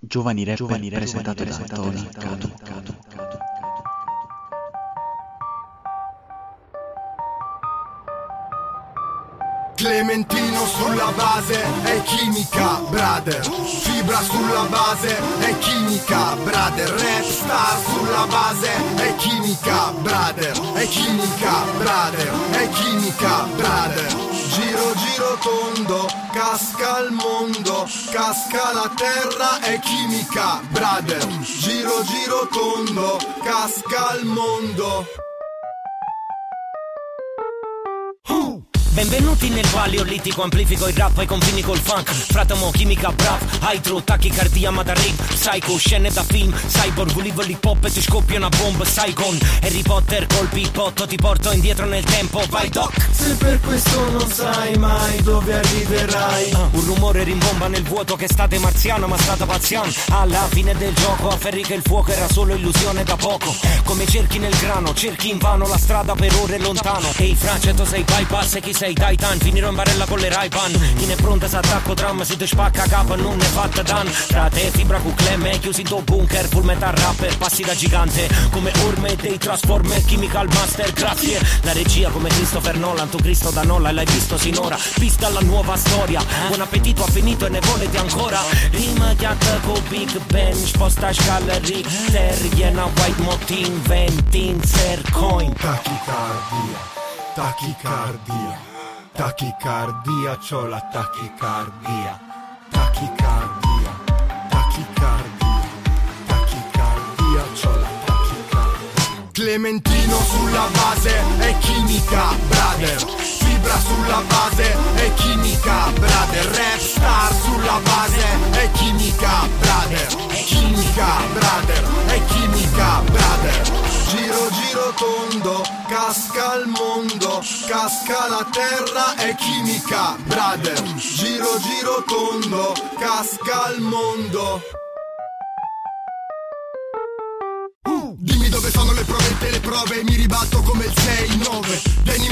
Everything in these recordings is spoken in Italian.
Giovani rapper, Giovani presentato da Tony Cadu. Clementino sulla base è chimica, brother. Fibra sulla base è chimica, brother. Rap star sulla base è chimica, brother. È chimica, brother. È chimica, brother. Giro giro tondo, casca il mondo, casca la terra è chimica, brother. Giro giro tondo, casca il mondo. Benvenuti nel paleolitico, amplifico il rap ai confini col funk. Fratomo, chimica, brap, hydro, tachicardia, madarig Psycho, scene da film, cyborg, ulivo l'hip hop e ti scoppia una bomba Saigon, Harry Potter, colpi potto Ti porto indietro nel tempo, vai doc! Se per questo non sai mai dove arriverai. Uh, Un rumore rimbomba nel vuoto che state marziano ma stata pazziano Alla fine del gioco afferri che il fuoco era solo illusione da poco. Come cerchi nel grano, cerchi invano la strada per ore lontano. Ehi hey, tu sei bypass e chi sei Titan Finirò in barella con le Ray-Ban Chi ne è pronta se attacco dramma Si te spacca capa non ne fatta dan. Tra te fibra cu clemme Chiusi in tuo bunker Full metal rapper Passi da gigante. Come orme dei Transformer Chemical Master Grazie. La regia come Christopher Nolan Tu Cristo da Nola l'hai visto sinora. Vista alla nuova storia Buon appetito ha finito e ne volete ancora. Rima chiatta con Big Ben Sposta scala Richter Iena White Motin Ventin Sercoin Tachicardia Tachicardia Tachicardia, c'ho la tachicardia. Tachicardia Tachicardia. C'ho la tachicardia. Clementino sulla base è chimica, brother. Fibra sulla base è chimica, brother. Rap star sulla base è chimica, brother. Chimica, brother, è chimica, brother Giro giro tondo, casca il mondo, casca la terra, è chimica, brother. Giro giro tondo, casca il mondo. Dimmi dove sono le prove e le prove Mi ribatto come il 6-9 Vieni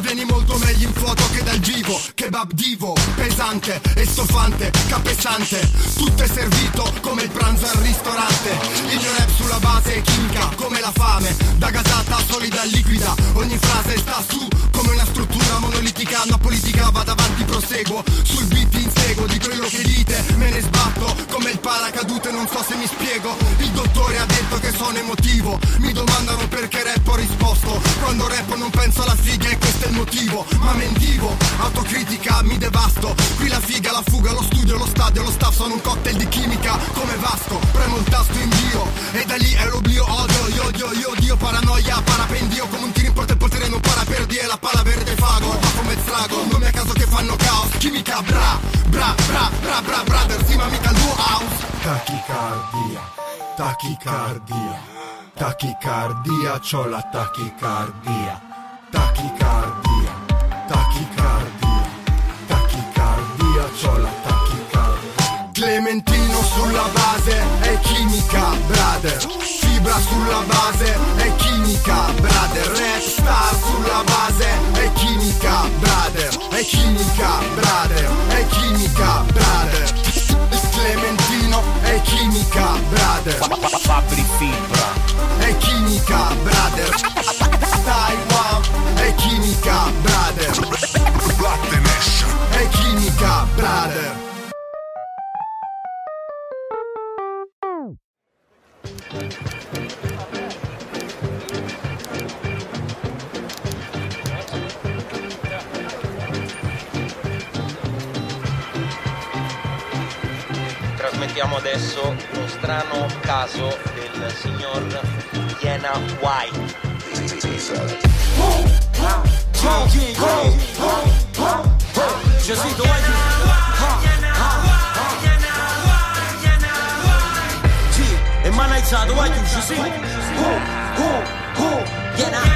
vieni mo, vieni molto meglio in foto che dal vivo. Kebab divo, pesante e stofante, capesante Tutto è servito come il pranzo al ristorante. Il mio rap sulla base è chimica come la fame. Da gasata solida liquida. Ogni frase sta su come una struttura monolitica. Una politica vado avanti proseguo Sul paracadute Non so se mi spiego. Il dottore ha detto che sono emotivo. Mi domandano perché rap ho risposto. Quando rap non penso alla figa e questo è il motivo. Ma mentivo, autocritica mi devasto. Qui la figa, la fuga, lo studio, lo stadio, lo staff Sono un cocktail di chimica. Come Vasco Premo il tasto invio e da lì è l'oblio Odio, io odio, io odio, paranoia, parapendio Come un tiro in porta il potere non para per dire La palla verde fago, come strago Non è a caso che fanno caos, chimica bra Bra, bra, bra, bra, brother, sì mica il house Tachicardia Tachicardia, tachicardia, c'ho la tachicardia. Tachicardia, tachicardia, tachicardia, c'ho la tachicardia. Clementino sulla base è chimica, brother. Fibra sulla base è chimica, brother. Red star sulla base è chimica, brother. È chimica, brother. È chimica, Fibra È chimica, brother. Taiwan è chimica, brother. Latte Nation È chimica, brother. Trasmettiamo adesso lo strano caso del signor Iena White. E manazzato, vai chiuso, sì Uh, uh, uh, Iena Pronto,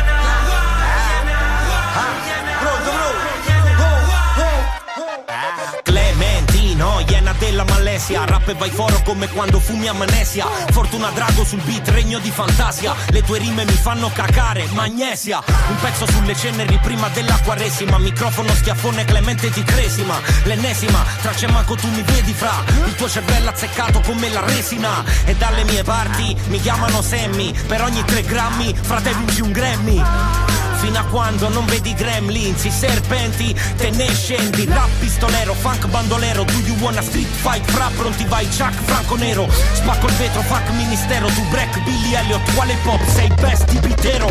della Malesia Rap e vai foro come quando fumi amnesia. Fortuna Drago sul beat, regno di fantasia. Le tue rime mi fanno cacare, magnesia. Un pezzo sulle ceneri prima della quaresima. Microfono, schiaffone, Clemente di cresima. L'ennesima, tracce manco tu mi vedi fra. Il tuo cervello azzeccato come la resina. E dalle mie parti mi chiamano Sammy. Per ogni tre grammi, frate vinci un Grammy Fino a quando non vedi gremlins, i serpenti, te ne scendi. Rap pistolero, funk bandolero Do you wanna street fight? Fra pronti vai, Chuck Franco Nero. Spacco il vetro, fuck ministero Tu break, Billy Elliot, quale pop? Sei best pitero.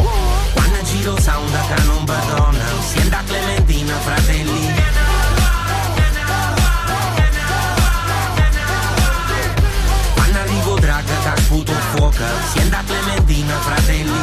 Quando giro sound a canon badonna Sienda Clementina, fratelli. Quando arrivo draga, che sputo fuoco Sienda Clementina, fratelli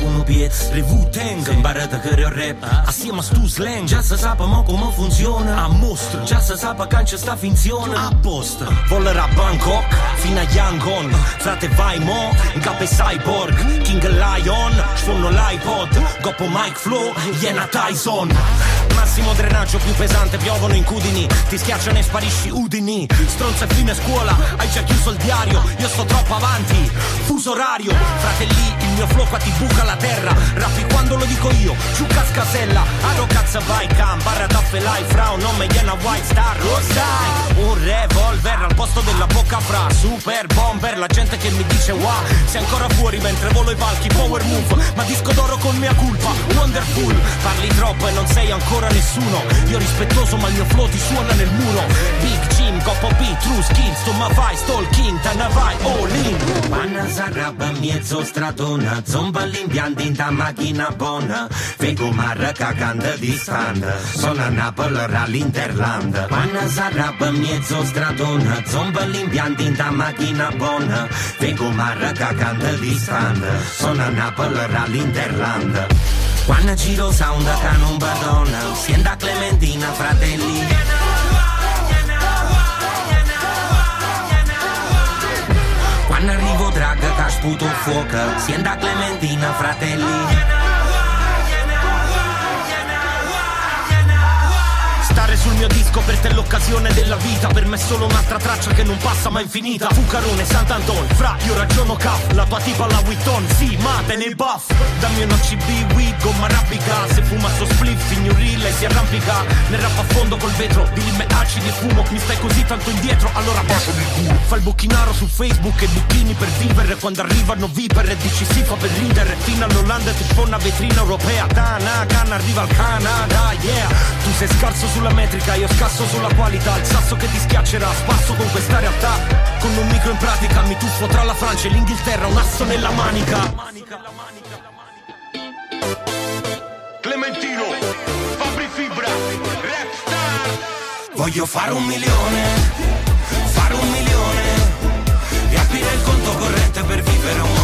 Schiatto cranio con un piez Revu-Tang Imparata che rap. Assieme a stu slang Già se sappa mo come funziona. A mostro. Già se sappa cancia sta finzione. A posto. Volerà a Bangkok Fino a Yangon. Frate vai mo è cyborg King Lion. Sfonno l'iPod Goppo Mike Flow Iena Tyson Massimo drenaggio più pesante. Piovono incudini Ti schiacciano e sparisci udini. Stronza e fine scuola Hai già chiuso il diario. Io sto troppo avanti Fuso orario. Fratelli il mio flow qua ti buca la terra. Rappi quando lo dico io Giù cascasella. Aro cazzo vai cam Barra taffe life Fra un nome Iena White Star. Lo sai Un revolver al posto della bocca fra. Super bomber La gente che mi dice wow Sei ancora fuori mentre volo i palchi Power move. Ma disco d'oro con mia colpa Wonderful. Parli troppo e non sei ancora nessuno. Io rispettoso ma il mio flow ti suona nel muro. Big Jim, Coppo B, True Skills Tu ma vai, stalking, te ne vai all in. Si arrabba mezzo stratona Zomba l'impianti in ta macchina buona. Fego marra cagando di stand. Sono a Napoli all'Interland si arrabba mezzo stratona Zomba l'impianti in ta macchina buona. Fego marra cagando di stand. Sono a Napoli all'Interland Quando giro sound canon badonna Sienda Clementina fratelli. Quando arrivo drag che sputo fuoco Sienda Clementina fratelli mio disco per te è l'occasione della vita. Per me è solo un'altra traccia che non passa ma infinita. Fucarone, Sant'Anton, fra io ragiono cap La tua tipa la Witton, sì ma te ne buff Dammi un OCB, weed, gomma rappica Se fuma sto spliff, signorile e si arrampica. Nel rap a fondo col vetro, di lime acidi e fumo. Mi stai così tanto indietro, allora passami il culo. Fa il bucchinaro su Facebook e buchini per vivere. Quando arrivano viper e dici si fa per ridere. Fino all'Olanda ti fa una vetrina europea. Tana, canna arriva al Canada, yeah. Tu sei scarso sulla metrica, io scasso sulla qualità. Il sasso che ti schiaccerà, spasso con questa realtà. Con un micro in pratica mi tuffo tra la Francia e l'Inghilterra Un asso nella manica. Clementino, Voglio fare un milione, fare un milione, riaprire il conto corrente per vivere un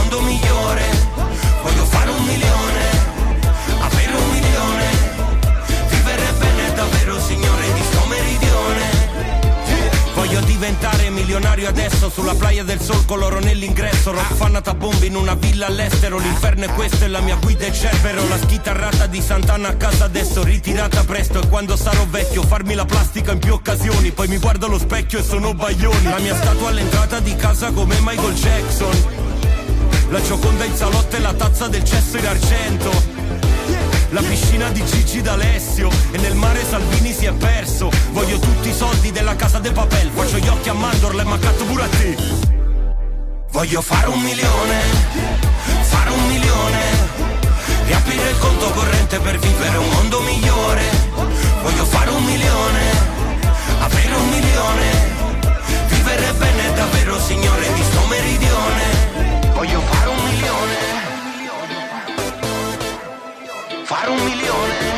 diventare milionario adesso. Sulla playa del sol con l'oro nell'ingresso. Rock fanata bombe in una villa all'estero. L'inferno è questo e la mia guida è Cerbero. La schitarrata di Sant'Anna a casa adesso Ritirata presto. E quando sarò vecchio Farmi la plastica in più occasioni. Poi mi guardo allo specchio e sono Baglioni. La mia statua all'entrata di casa come Michael Jackson. La gioconda in salotto e la tazza del cesso in argento la piscina di Gigi D'Alessio E nel mare Salvini si è perso. Voglio tutti i soldi della casa del papel. Faccio gli occhi a mandorla e mancato pure a te Voglio fare un milione Fare un milione Riaprire il conto corrente per vivere un mondo migliore. Voglio fare un milione Avere un milione Vivere bene davvero signore di sto meridione. Voglio fare un milione fare un milione.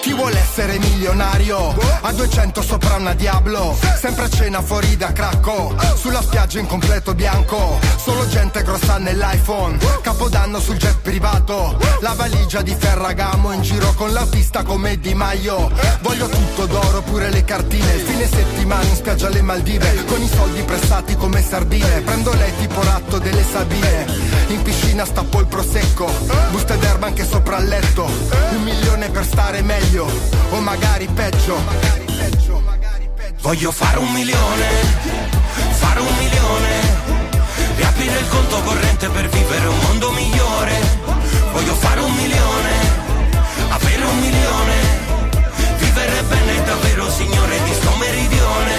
Chi vuole essere milionario? A 200 sopra una Diablo. Sempre a cena fuori da Cracco. Sulla spiaggia in completo bianco. Solo gente grossa nell'iPhone. Capodanno sul jet privato. La valigia di Ferragamo In giro con la pista come Di Maio. Voglio tutto d'oro, pure le cartine. Fine settimana in spiaggia alle Maldive. Con i soldi prestati come sardine. Prendo lei tipo ratto delle Sabine in piscina stappo il prosecco, buste d'erba anche sopra il letto. Un milione per stare meglio, o magari peggio. Voglio fare un milione, fare un milione. Riaprire il conto corrente per vivere un mondo migliore. Voglio fare un milione, avere un milione. Vivere bene davvero signore di sto meridione.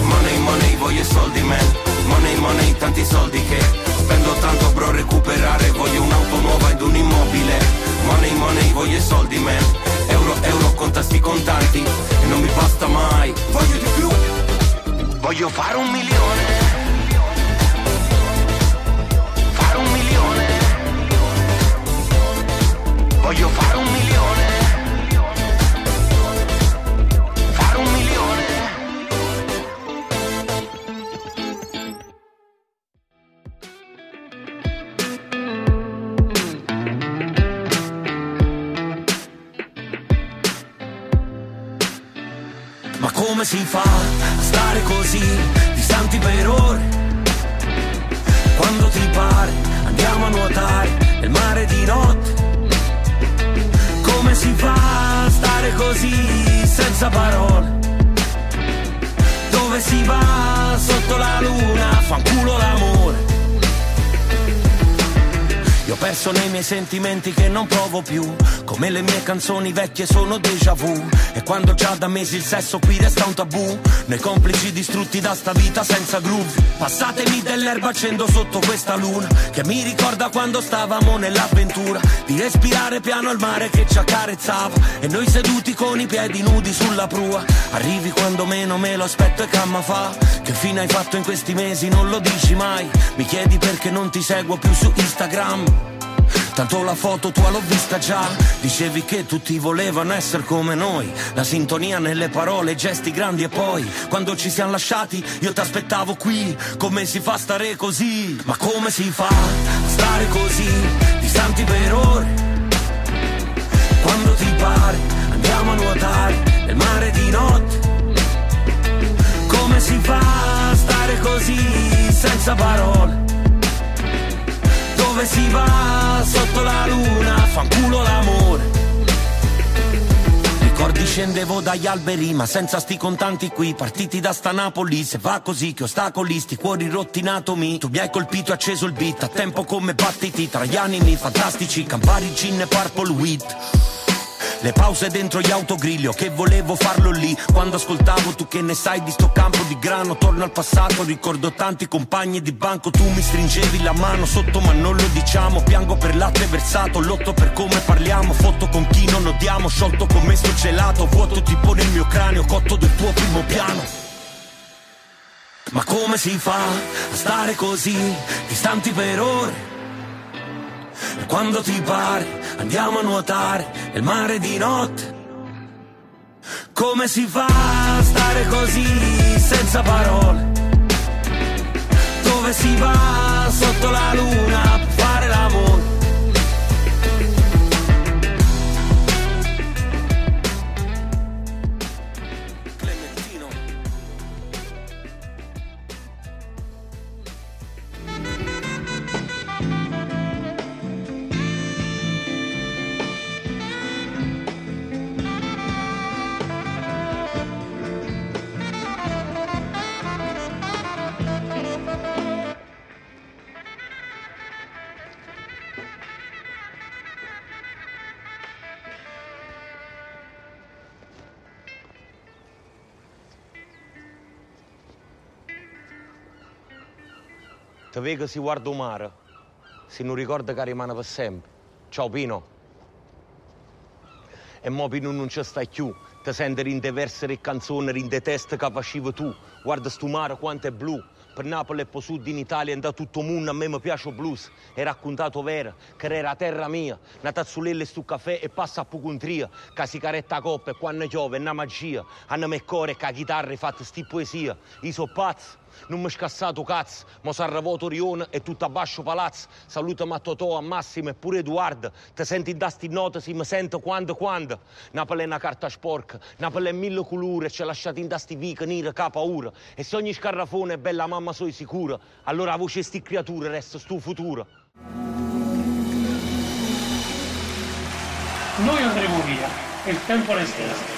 Money, money, voglio soldi, man. Money, money, tanti soldi che Spendo tanto bro recuperare. Voglio un'auto nuova ed un immobile. Money money voglio i soldi man. Euro euro contasti contanti. E non mi basta mai. Voglio di più. Voglio fare un milione. Come si fa a stare così distanti per ore? Quando ti pare andiamo a nuotare nel mare di notte. Come si fa a stare così senza parole? Dove si va sotto la luna? Fanculo l'amore. Perso nei miei sentimenti che non provo più. Come le mie canzoni vecchie sono déjà vu. E quando già da mesi il sesso qui resta un tabù. Noi complici distrutti da sta vita senza groove. Passatemi dell'erba accendo sotto questa luna Che mi ricorda quando stavamo nell'avventura. Di respirare piano il mare che ci accarezzava. E noi seduti con i piedi nudi sulla prua. Arrivi quando meno me lo aspetto e camma fa. Che fine hai fatto in questi mesi? Non lo dici mai. Mi chiedi perché non ti seguo più su Instagram Tanto la foto tua l'ho vista già Dicevi che tutti volevano essere come noi La sintonia nelle parole, gesti grandi e poi Quando ci siamo lasciati io ti aspettavo qui Come si fa a stare così? Ma come si fa a stare così? Distanti per ore Quando ti pare andiamo a nuotare nel mare di notte Come si fa a stare così senza parole? Dove si va sotto la luna? Fanculo l'amore. Ricordi scendevo dagli alberi ma senza sti contanti qui Partiti da sta Napoli Se va così che ostacoli sti cuori rotti atomi Tu mi hai colpito e acceso il beat A tempo come battiti tra gli animi fantastici Campari, gin e purple wheat le pause dentro gli autogrill, che volevo farlo lì. Quando ascoltavo tu che ne sai di sto campo di grano Torno al passato, ricordo tanti compagni di banco Tu mi stringevi la mano sotto ma non lo diciamo. Piango per latte versato, lotto per come parliamo. Foto con chi non odiamo, sciolto come sto gelato. Vuoto tipo nel mio cranio, cotto del tuo primo piano. Ma come si fa a stare così, distanti per ore? E quando ti pare andiamo a nuotare nel mare di notte. Come si fa a stare così senza parole? Dove si va sotto la luna Che si guarda il mare, si non ricorda che rimane per sempre. Ciao Pino. E mo Pino non ci stai più, ti senti rindeversare le canzoni, rinde test che facevi tu. Guarda sto mare quanto è blu. Per Napoli e poi sud in Italia e da tutto mondo a me mi piace il blues. È raccontato vero, che era terra mia. Una tazzulella stu caffè e passa a pucontria. Che si caretta a coppa e quando piove è una magia. Hanno me core che la chitarra fatta sti poesia. Io so pazzo. Non mi scassato cazzo, ma sarà voto Rione e tutto a bascio palazzo. Saluta a Totò, a Massimo e pure Edoardo. Ti senti da sti note, si mi sento quando quando. Napoli è una carta sporca, Napoli è mille colore, ci lasciati in da sti vica nera che ha paura. E se ogni scarrafone è bella mamma sono sicura, allora la voce sti creature resta sto futuro. Noi andremo via il tempo resterà.